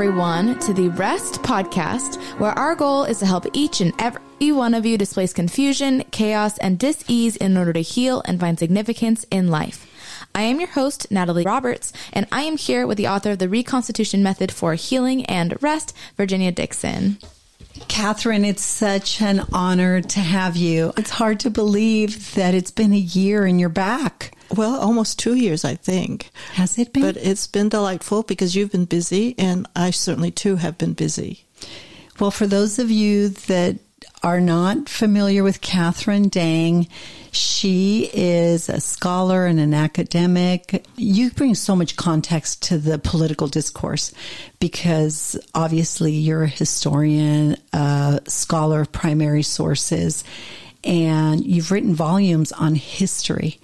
everyone, to the Rest Podcast, where our goal is to help each and every one of you displace confusion, chaos, and dis-ease in order to heal and find significance in life. I am your host, Natalie Roberts, and I am here with the author of the Reconstitution Method for Healing and Rest, Virginia Dixon. Katherine, it's such an honor to have you. It's hard to believe that it's been a year and you're back. Well, almost two years, I think. Has it been? But it's been delightful because you've been busy, and I certainly too have been busy. Well, for those of you that are not familiar with Katherine Dang, she is a scholar and an academic. You bring so much context to the political discourse because obviously you're a historian, a scholar of primary sources, and you've written volumes on history.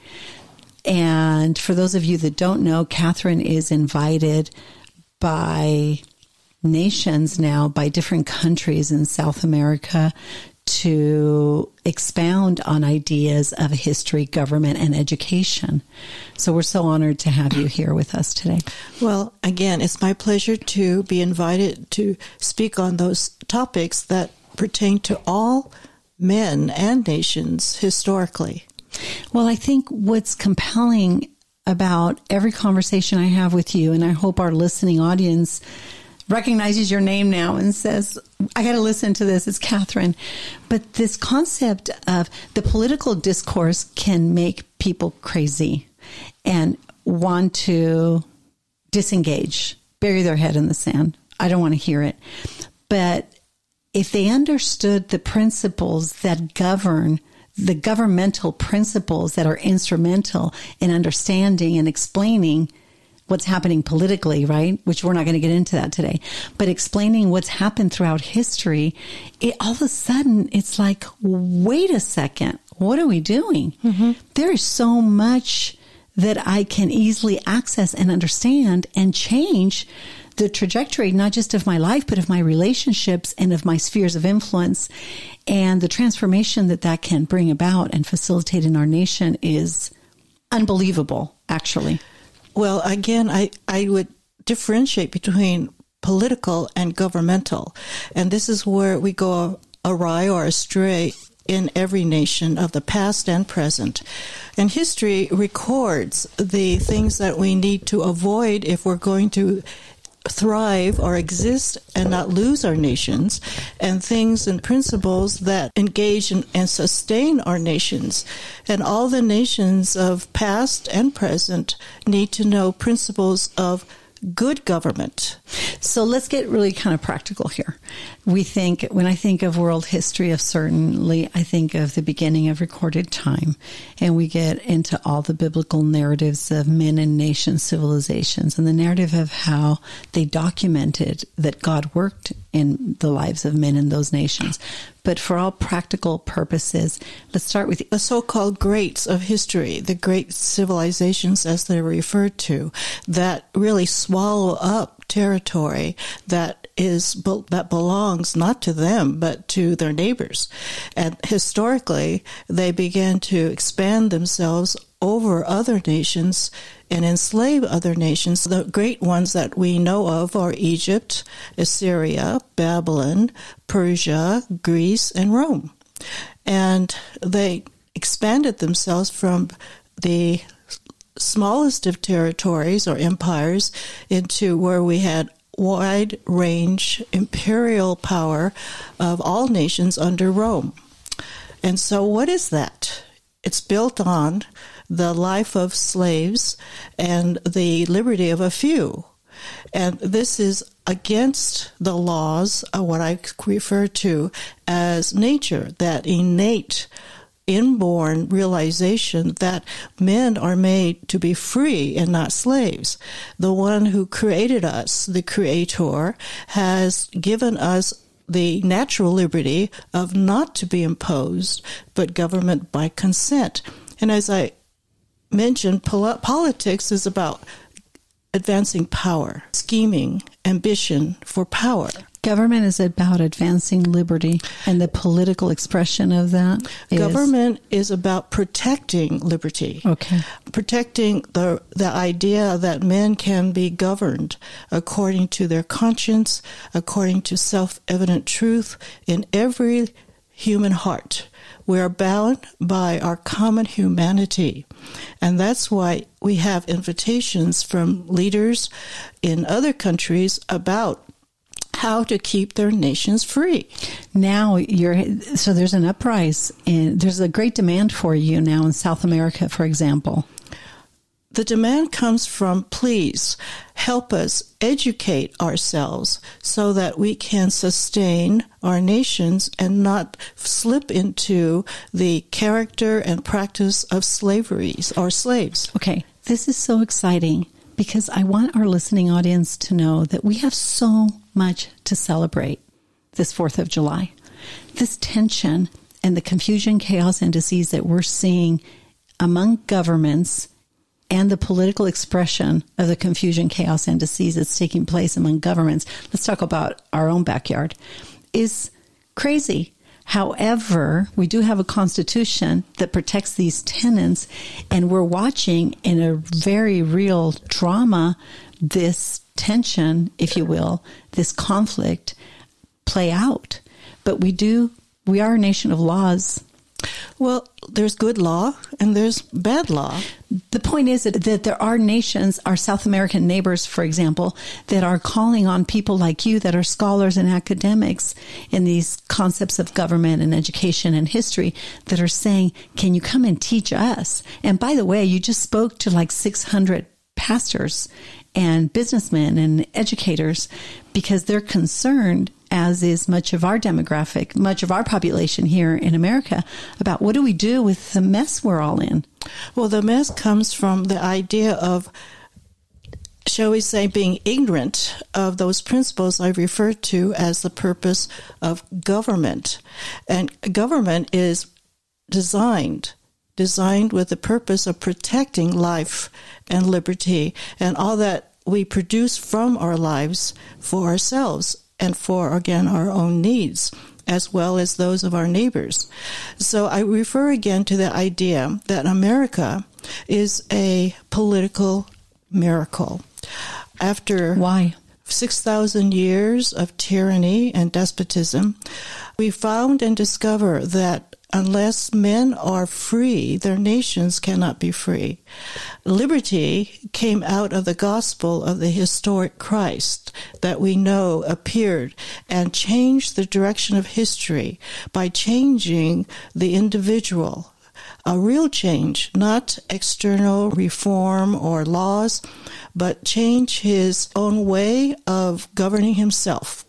And for those of you that don't know, Katherine is invited by nations now, by different countries in South America to expound on ideas of history, government, and education. So we're so honored to have you here with us today. Well, again, it's my pleasure to be invited to speak on those topics that pertain to all men and nations historically. Well, I think what's compelling about every conversation I have with you, and I hope our listening audience recognizes your name now and says, I got to listen to this. It's Katherine. But this concept of the political discourse can make people crazy and want to disengage, bury their head in the sand. I don't want to hear it. But if they understood the principles that govern the governmental principles that are instrumental in understanding and explaining what's happening politically, right? Which we're not going to get into that today, but explaining what's happened throughout history, it all of a sudden it's like, wait a second, what are we doing? Mm-hmm. There is so much that I can easily access and understand and change the trajectory, not just of my life, but of my relationships and of my spheres of influence. And the transformation that that can bring about and facilitate in our nation is unbelievable, actually. Well, again, I, I would differentiate between political and governmental. And this is where we go awry or astray in every nation of the past and present. And history records the things that we need to avoid if we're going to thrive or exist and not lose our nations, and things and principles that engage in, and sustain our nations. And all the nations of past and present need to know principles of good government. So let's get really kind of practical here. We think, when I think of world history of certainly, I think of the beginning of recorded time and we get into all the biblical narratives of men and nations, civilizations and the narrative of how they documented that God worked in the lives of men in those nations. But for all practical purposes, let's start with the so-called greats of history, the great civilizations as they're referred to, that really swallow up territory that is that belongs not to them but to their neighbors. And historically they began to expand themselves over other nations and enslave other nations. The great ones that we know of are Egypt, Assyria, Babylon, Persia, Greece, and Rome. And they expanded themselves from the smallest of territories or empires into where we had wide range imperial power of all nations under Rome. And so, what is that? It's built on the life of slaves and the liberty of a few. And this is against the laws of what I refer to as nature, that innate inborn realization that men are made to be free and not slaves. The one who created us, the creator, has given us the natural liberty of not to be imposed, but government by consent. And as I mentioned, pol- politics is about advancing power, scheming, ambition for power. Government is about advancing liberty and the political expression of that. Is, Government is about protecting liberty. Okay. Protecting the the idea that men can be governed according to their conscience, according to self-evident truth in every human heart. We are bound by our common humanity. And that's why we have invitations from leaders in other countries about how to keep their nations free. Now you're so there's an uprise and there's a great demand for you now in South America, for example. The demand comes from please help us educate ourselves so that we can sustain our nations and not slip into the character and practice of slaveries or slaves. Okay, this is so exciting because I want our listening audience to know that we have so much to celebrate this 4th of July. This tension and the confusion, chaos, and disease that we're seeing among governments and the political expression of the confusion, chaos, and disease that's taking place among governments, let's talk about our own backyard, is crazy. However, we do have a constitution that protects these tenants, and we're watching in a very real drama this tension, if you will, this conflict play out. But we do, we are a nation of laws. Well, there's good law and there's bad law. The point is that, that there are nations, our South American neighbors, for example, that are calling on people like you that are scholars and academics in these concepts of government and education and history that are saying, can you come and teach us? And by the way, you just spoke to like 600 pastors and businessmen and educators because they're concerned as is much of our demographic, much of our population here in America, about what do we do with the mess we're all in? Well, the mess comes from the idea of, shall we say, being ignorant of those principles I referred to as the purpose of government. And government is designed designed with the purpose of protecting life and liberty and all that we produce from our lives for ourselves and for, again, our own needs as well as those of our neighbors. So I refer again to the idea that America is a political miracle. After why 6,000 years of tyranny and despotism, we found and discover that unless men are free, their nations cannot be free. Liberty came out of the gospel of the historic Christ that we know appeared and changed the direction of history by changing the individual. A real change, not external reform or laws, but change his own way of governing himself.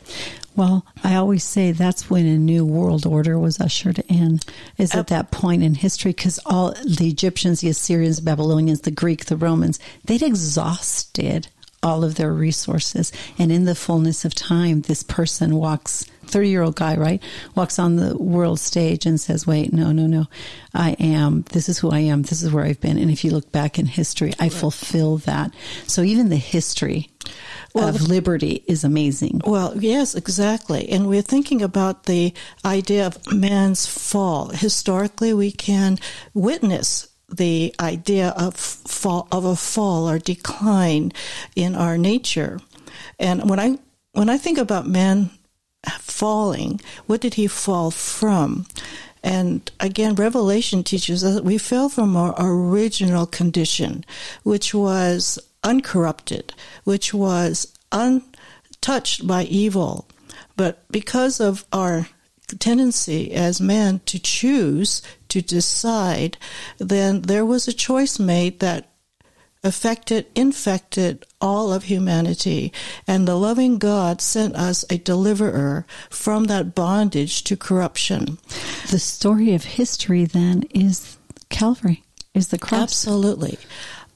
Well, I always say that's when a new world order was ushered in, is at that point in history, because all the Egyptians, the Assyrians, Babylonians, the Greek, the Romans, they'd exhausted all of their resources. And in the fullness of time, this person walks, 30 year old guy, right? Walks on the world stage and says, wait, no, no, no. I am, this is who I am. This is where I've been. And if you look back in history, I fulfill that. So even the history well, of liberty is amazing. Well, yes, exactly. And we're thinking about the idea of man's fall. Historically, we can witness the idea of fall of a fall or decline in our nature. And when I when I think about man falling, what did he fall from? And again, Revelation teaches us that we fell from our original condition, which was uncorrupted, which was untouched by evil. But because of our tendency as man to choose, to decide, then there was a choice made that affected, infected all of humanity. And the loving God sent us a deliverer from that bondage to corruption. The story of history then is Calvary, is the cross. Absolutely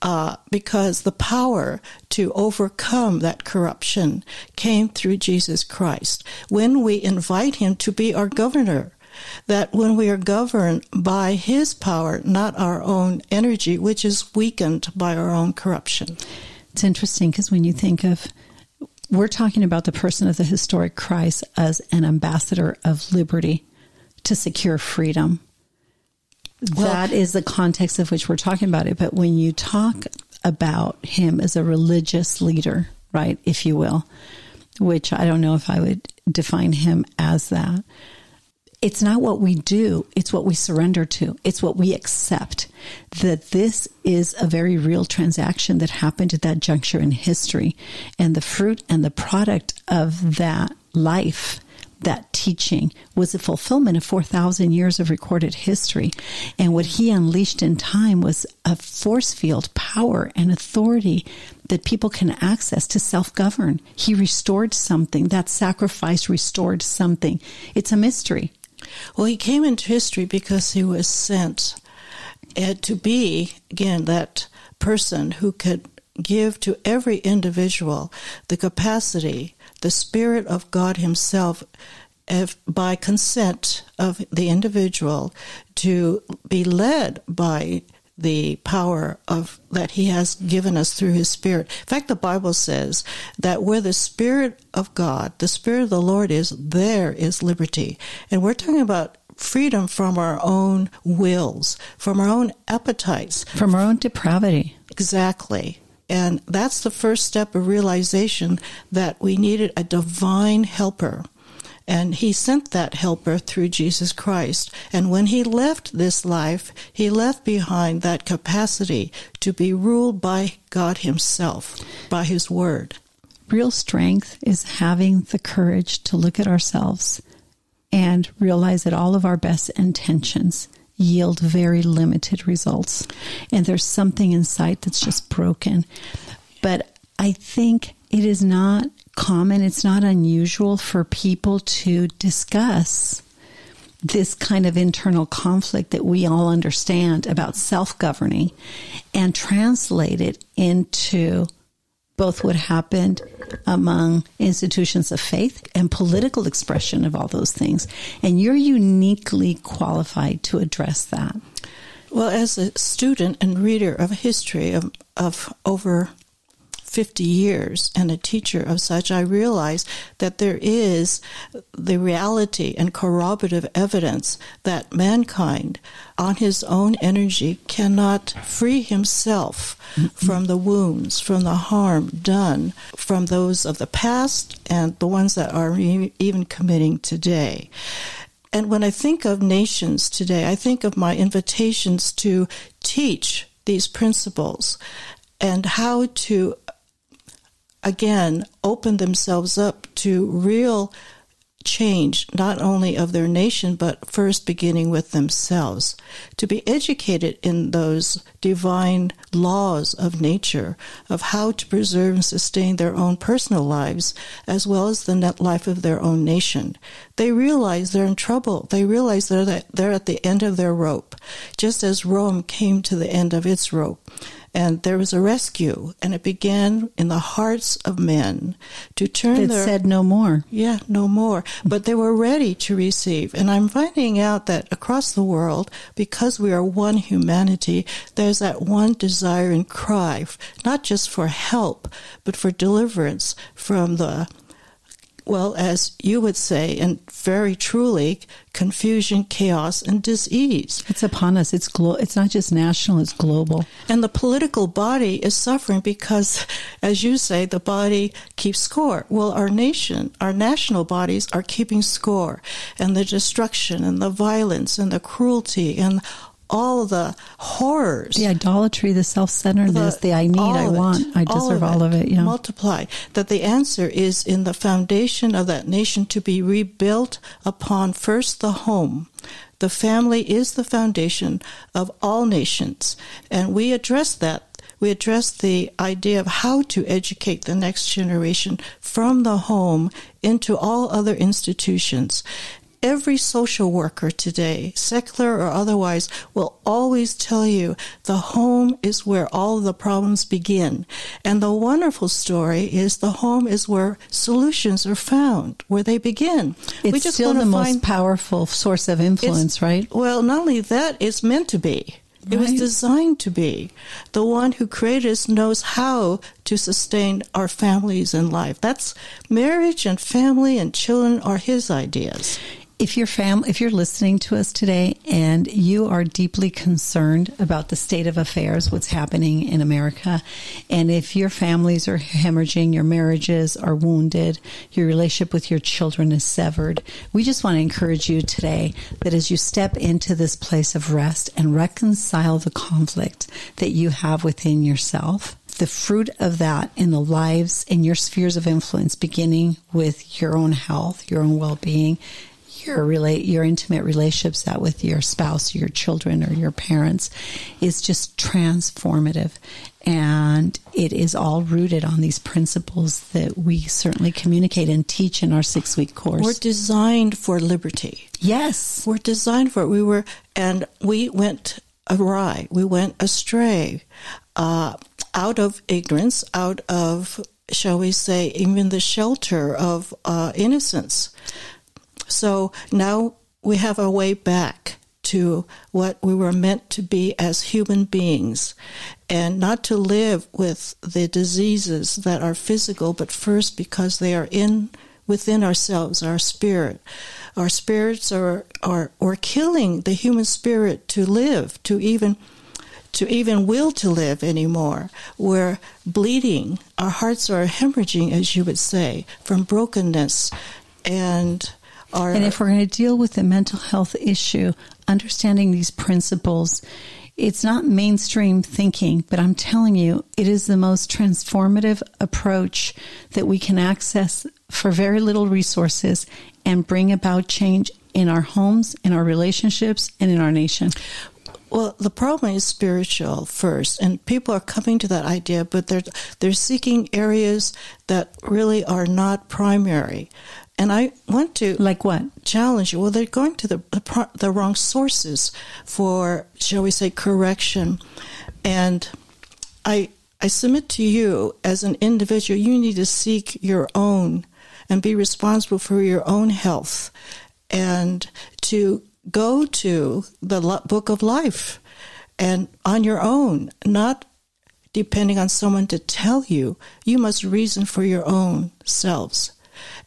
uh, because the power to overcome that corruption came through Jesus Christ. When we invite Him to be our governor, that when we are governed by His power, not our own energy, which is weakened by our own corruption. It's interesting because when you think of we're talking about the person of the historic Christ as an ambassador of liberty to secure freedom. Well- that is the context of which we're talking about it. But when you talk about him as a religious leader, right, if you will, which I don't know if I would define him as that, it's not what we do, it's what we surrender to, it's what we accept. That this is a very real transaction that happened at that juncture in history. And the fruit and the product of that life, that teaching, was a fulfillment of 4,000 years of recorded history. And what he unleashed in time was a force field, power, and authority that people can access to self govern. He restored something. That sacrifice restored something. It's a mystery. Well, he came into history because he was sent uh, to be, again, that person who could give to every individual the capacity, the Spirit of God Himself, if, by consent of the individual, to be led by the power of that he has given us through his spirit. In fact, the Bible says that where the spirit of God, the spirit of the Lord is, there is liberty. And we're talking about freedom from our own wills, from our own appetites. From our own depravity. Exactly. And that's the first step of realization that we needed a divine helper. And he sent that helper through Jesus Christ. And when he left this life, he left behind that capacity to be ruled by God himself, by his word. Real strength is having the courage to look at ourselves and realize that all of our best intentions yield very limited results. And there's something inside that's just broken. But I think it is not common, it's not unusual for people to discuss this kind of internal conflict that we all understand about self governing and translate it into both what happened among institutions of faith and political expression of all those things. And you're uniquely qualified to address that. Well, as a student and reader of history of, of over 50 years and a teacher of such, I realize that there is the reality and corroborative evidence that mankind, on his own energy, cannot free himself from the wounds, from the harm done from those of the past and the ones that are even committing today. And when I think of nations today, I think of my invitations to teach these principles and how to again open themselves up to real change, not only of their nation, but first beginning with themselves. To be educated in those divine laws of nature, of how to preserve and sustain their own personal lives, as well as the net life of their own nation. They realize they're in trouble. They realize they're, that they're at the end of their rope, just as Rome came to the end of its rope and there was a rescue, and it began in the hearts of men to turn That their said no more. yeah, no more. But they were ready to receive. And I'm finding out that across the world, because we are one humanity, there's that one desire and cry, not just for help, but for deliverance from the, well, as you would say, and very truly, confusion, chaos, and disease. It's upon us. It's glo- It's not just national. It's global. And the political body is suffering because, as you say, the body keeps score. Well, our nation, our national bodies are keeping score. And the destruction and the violence and the cruelty and all the horrors. The idolatry, the self-centeredness, the, I need, I of it, want, I deserve all of it. Yeah. Multiply. That the answer is in the foundation of that nation to be rebuilt upon first the home. The family is the foundation of all nations. And we address that. We address the idea of how to educate the next generation from the home into all other institutions every social worker today, secular or otherwise, will always tell you the home is where all the problems begin. And the wonderful story is the home is where solutions are found, where they begin. It's still wanna the find- most powerful source of influence, right? Well, not only that, it's meant to be. It was designed to be. The one who created us knows how to sustain our families and life. That's marriage and family and children are his ideas. If your fam, if you're listening to us today and you are deeply concerned about the state of affairs, what's happening in America, and if your families are hemorrhaging, your marriages are wounded, your relationship with your children is severed, we just want to encourage you today that as you step into this place of rest and reconcile the conflict that you have within yourself, the fruit of that in the lives in your spheres of influence, beginning with your own health, your own well-being, your relate your intimate relationships that with your spouse, your children, or your parents is just transformative, and it is all rooted on these principles that we certainly communicate and teach in our six week course. We're designed for liberty. yes, We're designed for it. We were, and we went awry. We went astray, uh, out of ignorance, out of, shall we say, even the shelter of uh, innocence. So now we have a way back to what we were meant to be as human beings and not to live with the diseases that are physical, but first because they are in within ourselves, our spirit. Our spirits are, are, are killing the human spirit to live, to even to even will to live anymore. We're bleeding. Our hearts are hemorrhaging, as you would say, from brokenness. And our And if we're going to deal with the mental health issue, understanding these principles, it's not mainstream thinking, but I'm telling you, it is the most transformative approach that we can access for very little resources and bring about change in our homes, in our relationships, and in our nation. Well, the problem is spiritual first, and people are coming to that idea, but they're they're seeking areas that really are not primary. And I want to Like what? challenge you. Well, they're going to the the, pro- the wrong sources for, shall we say, correction. And I I submit to you as an individual, you need to seek your own and be responsible for your own health, and to go to the book of life and on your own, not depending on someone to tell you. You must reason for your own selves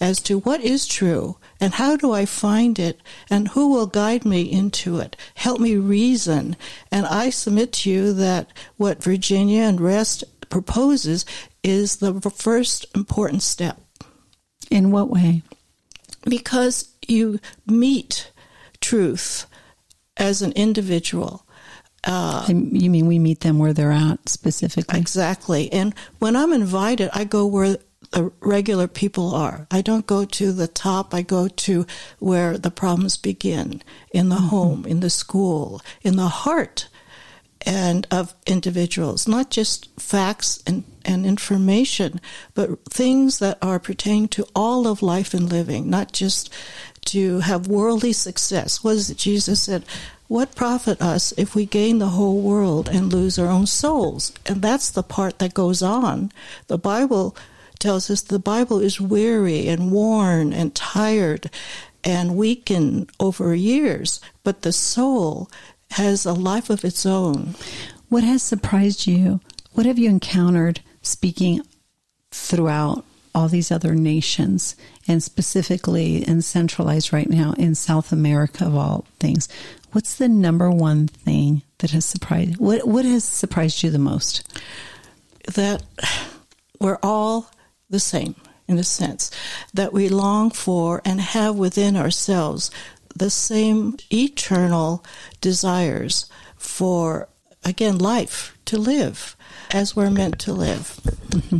as to what is true and how do I find it and who will guide me into it. Help me reason. And I submit to you that what Virginia and Rest proposes is the first important step In what way? because you meet truth as an individual. Uh, You mean we meet them where they're at specifically? Exactly. And when I'm invited, I go where the regular people are. I don't go to the top. I go to where the problems begin in the mm-hmm. home, in the school, in the heart and of individuals, not just facts and, and information, but things that are pertaining to all of life and living, not just to have worldly success. What is it Jesus said? What profit us if we gain the whole world and lose our own souls? And that's the part that goes on. The Bible tells us the Bible is weary and worn and tired and weakened over years, but the soul has a life of its own. What has surprised you? What have you encountered speaking throughout all these other nations and specifically and centralized right now in South America of all things? What's the number one thing that has surprised what what has surprised you the most? That we're all the same in a sense, that we long for and have within ourselves the same eternal desires for, again, life, to live as we're meant to live.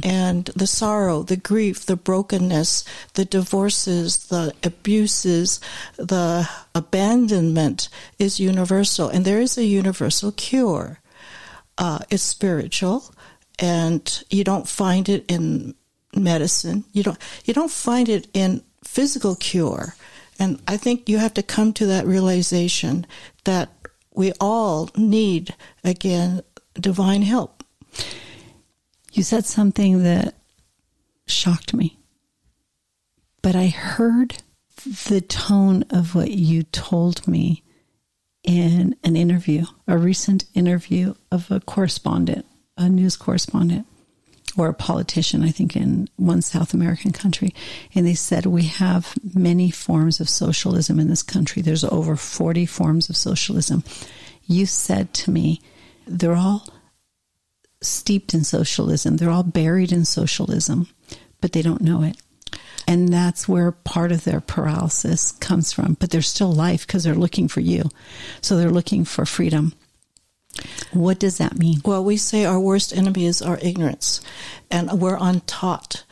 And the sorrow, the grief, the brokenness, the divorces, the abuses, the abandonment is universal. And there is a universal cure. Uh, it's spiritual, and you don't find it in medicine. You don't you don't find it in physical cure. And I think you have to come to that realization that we all need again divine help. You said something that shocked me. But I heard the tone of what you told me in an interview, a recent interview of a correspondent, a news correspondent, or a politician, I think, in one South American country. And they said, We have many forms of socialism in this country. There's over 40 forms of socialism. You said to me, they're all steeped in socialism, they're all buried in socialism, but they don't know it. And that's where part of their paralysis comes from. But there's still life because they're looking for you. So they're looking for freedom. What does that mean? Well, we say our worst enemy is our ignorance, and we're untaught.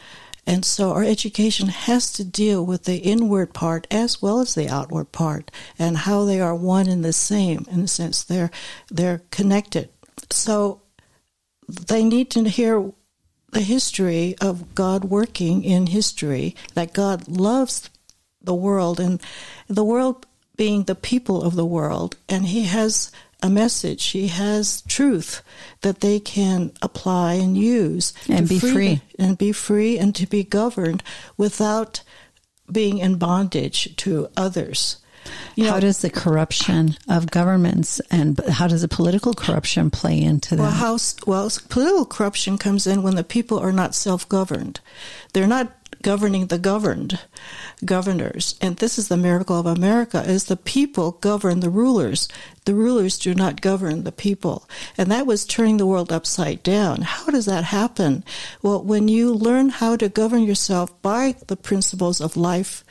And so our education has to deal with the inward part as well as the outward part and how they are one and the same in the sense they're they're connected. So they need to hear the history of God working in history, that God loves the world and the world being the people of the world, and He has a message, She has truth that they can apply and use and be free. and be free and to be governed without being in bondage to others. You how know, does the corruption of governments and how does the political corruption play into that? Well, how, well, political corruption comes in when the people are not self-governed. They're not governing the governed governors. And this is the miracle of America is the people govern the rulers. The rulers do not govern the people. And that was turning the world upside down. How does that happen? Well, when you learn how to govern yourself by the principles of life,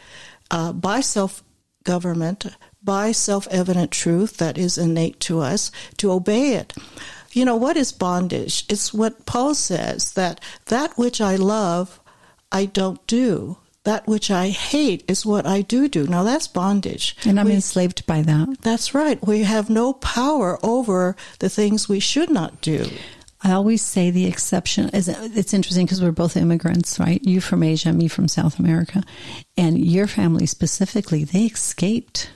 uh, by self government by self evident truth that is innate to us to obey it. You know, what is bondage? It's what Paul says that that which I love, I don't do. That which I hate is what I do do. Now that's bondage. And I'm we, enslaved by that. That's right. We have no power over the things we should not do. I always say the exception is it's interesting because we're both immigrants, right? You from Asia, me from South America. And your family specifically, they escaped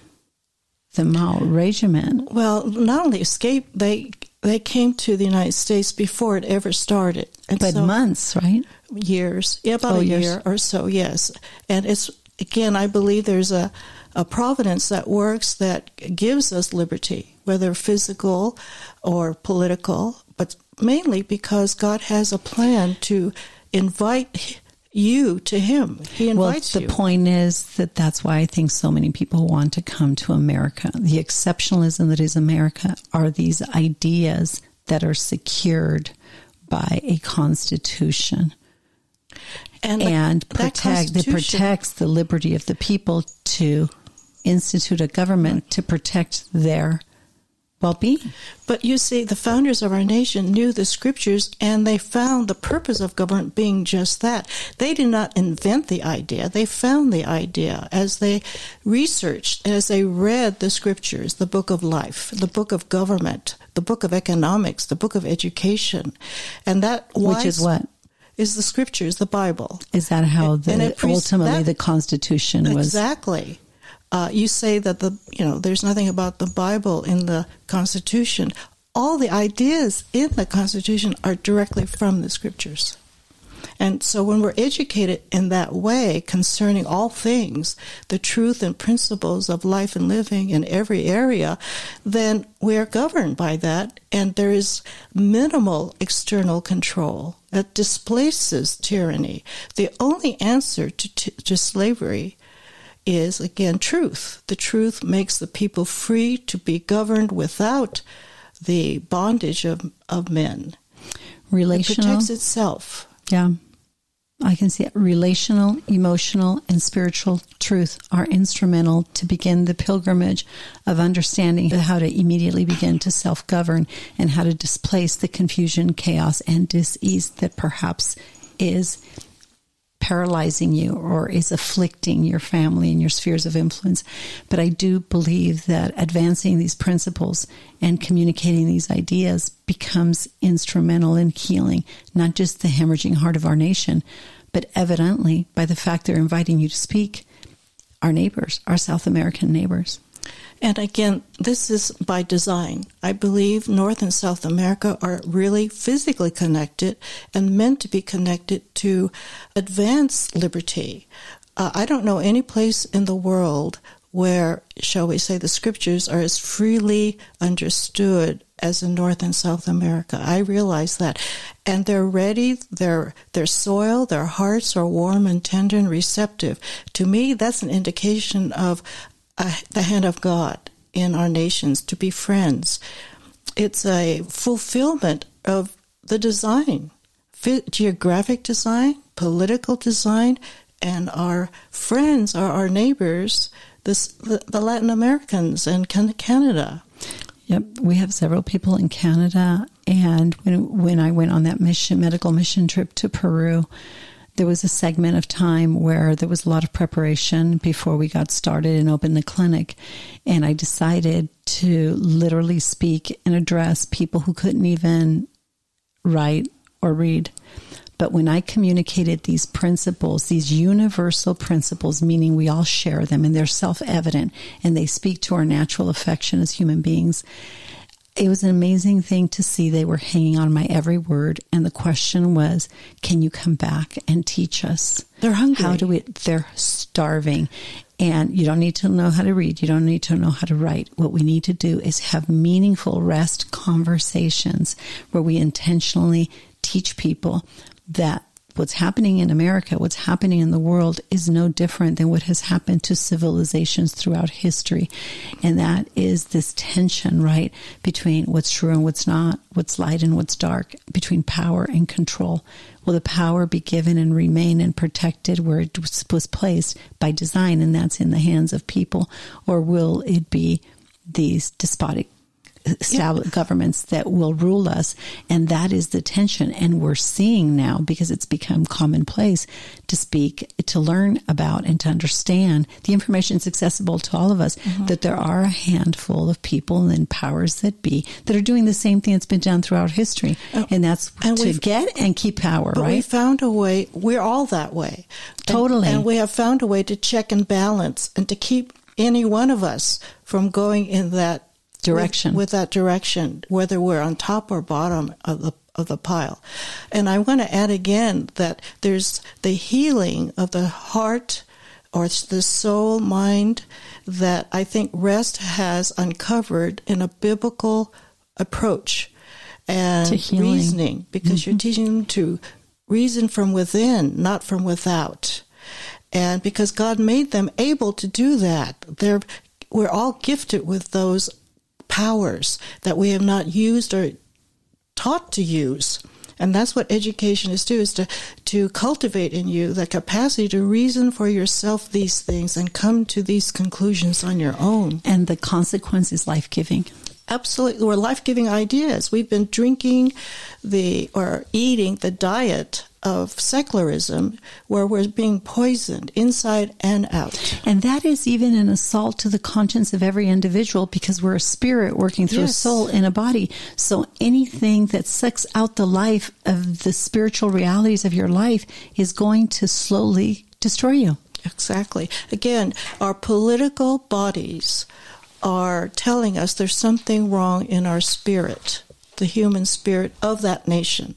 the Mao regime. Well, not only escaped, they they came to the United States before it ever started. And but so, months, right? Years. Yeah, about oh, a years. year or so, yes. And it's again, I believe there's a a providence that works that gives us liberty, whether physical or political, but mainly because God has a plan to invite you to Him. He invites you. well, the you. point is that that's why I think so many people want to come to America. The exceptionalism that is America are these ideas that are secured by a constitution. And, and protect that protects the liberty of the people to institute a government to protect their well-being. But you see, the founders of our nation knew the scriptures and they found the purpose of government being just that. They did not invent the idea. They found the idea as they researched, as they read the scriptures, the book of life, the book of government, the book of economics, the book of education. And that Which is what? Is the scriptures, the Bible. Is that how the, ultimately that, the Constitution was? Exactly. Uh, you say that the you know there's nothing about the Bible in the Constitution. All the ideas in the Constitution are directly from the Scriptures. And so when we're educated in that way concerning all things, the truth and principles of life and living in every area, then we are governed by that. And there is minimal external control that displaces tyranny. The only answer to, to, to slavery is again truth. The truth makes the people free to be governed without the bondage of, of men. Relational. It protects itself. Yeah. I can see. Relational, emotional, and spiritual truth are instrumental to begin the pilgrimage of understanding how to immediately begin to self govern and how to displace the confusion, chaos, and disease that perhaps is paralyzing you or is afflicting your family and your spheres of influence. But I do believe that advancing these principles and communicating these ideas becomes instrumental in healing not just the hemorrhaging heart of our nation, but evidently by the fact they're inviting you to speak, our neighbors, our South American neighbors. And again, this is by design. I believe North and South America are really physically connected and meant to be connected to advance liberty. Uh, I don't know any place in the world where, shall we say, the scriptures are as freely understood as in North and South America. I realize that. And they're ready, their their soil, their hearts are warm and tender and receptive. To me, that's an indication of uh, the hand of God in our nations to be friends. It's a fulfillment of the design, geographic design, political design, and our friends are our neighbors, this, the, Latin Americans and Canada. Yep, we have several people in Canada, and when when I went on that mission medical mission trip to Peru, there was a segment of time where there was a lot of preparation before we got started and opened the clinic, and I decided to literally speak and address people who couldn't even write or read. But when I communicated these principles, these universal principles, meaning we all share them and they're self evident and they speak to our natural affection as human beings, it was an amazing thing to see they were hanging on my every word. And the question was, can you come back and teach us? They're hungry. How do we, they're starving. And you don't need to know how to read. You don't need to know how to write. What we need to do is have meaningful rest conversations where we intentionally teach people that what's happening in America, what's happening in the world is no different than what has happened to civilizations throughout history. And that is this tension, right, between what's true and what's not, what's light and what's dark, between power and control. Will the power be given and remain and protected where it was placed by design, and that's in the hands of people, or will it be these despotic established governments that will rule us. And that is the tension. And we're seeing now because it's become commonplace to speak, to learn about, and to understand. The information is accessible to all of us mm-hmm. that there are a handful of people and powers that be that are doing the same thing that's been done throughout history. Oh, and that's and to get and keep power, but right? We found a way, we're all that way. Totally. And, and we have found a way to check and balance and to keep any one of us from going in that direction with, with, that direction, whether we're on top or bottom of the of the pile. And I want to add again that there's the healing of the heart or the soul mind that I think rest has uncovered in a biblical approach and reasoning because mm-hmm. you're teaching them to reason from within, not from without. And because God made them able to do that, they're we're all gifted with those powers that we have not used or taught to use. And that's what education is to, is to, to cultivate in you the capacity to reason for yourself these things and come to these conclusions on your own. And the consequence is life giving. Absolutely. We're life giving ideas. We've been drinking the, or eating the diet of secularism where we're being poisoned inside and out. And that is even an assault to the conscience of every individual because we're a spirit working through yes. a soul in a body. So anything that sucks out the life of the spiritual realities of your life is going to slowly destroy you. Exactly. Again, our political bodies are telling us there's something wrong in our spirit the human spirit of that nation.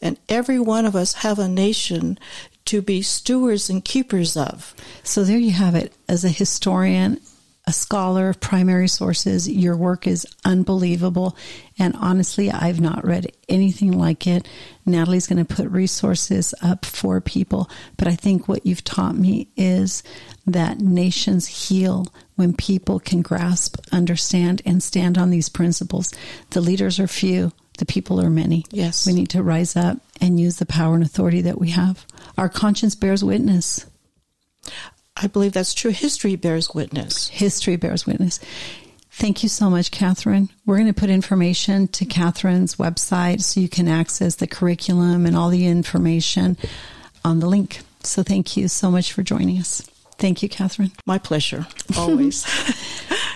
And every one of us have a nation to be stewards and keepers of. So there you have it. As a historian, a scholar of primary sources, your work is unbelievable. And honestly, I've not read anything like it. Natalie's going to put resources up for people. But I think what you've taught me is that nations heal when people can grasp, understand, and stand on these principles. The leaders are few, the people are many. Yes. We need to rise up and use the power and authority that we have. Our conscience bears witness. I believe that's true. History bears witness. History bears witness. Thank you so much, Katherine. We're going to put information to Katherine's website so you can access the curriculum and all the information on the link. So thank you so much for joining us. Thank you, Katherine. My pleasure, always.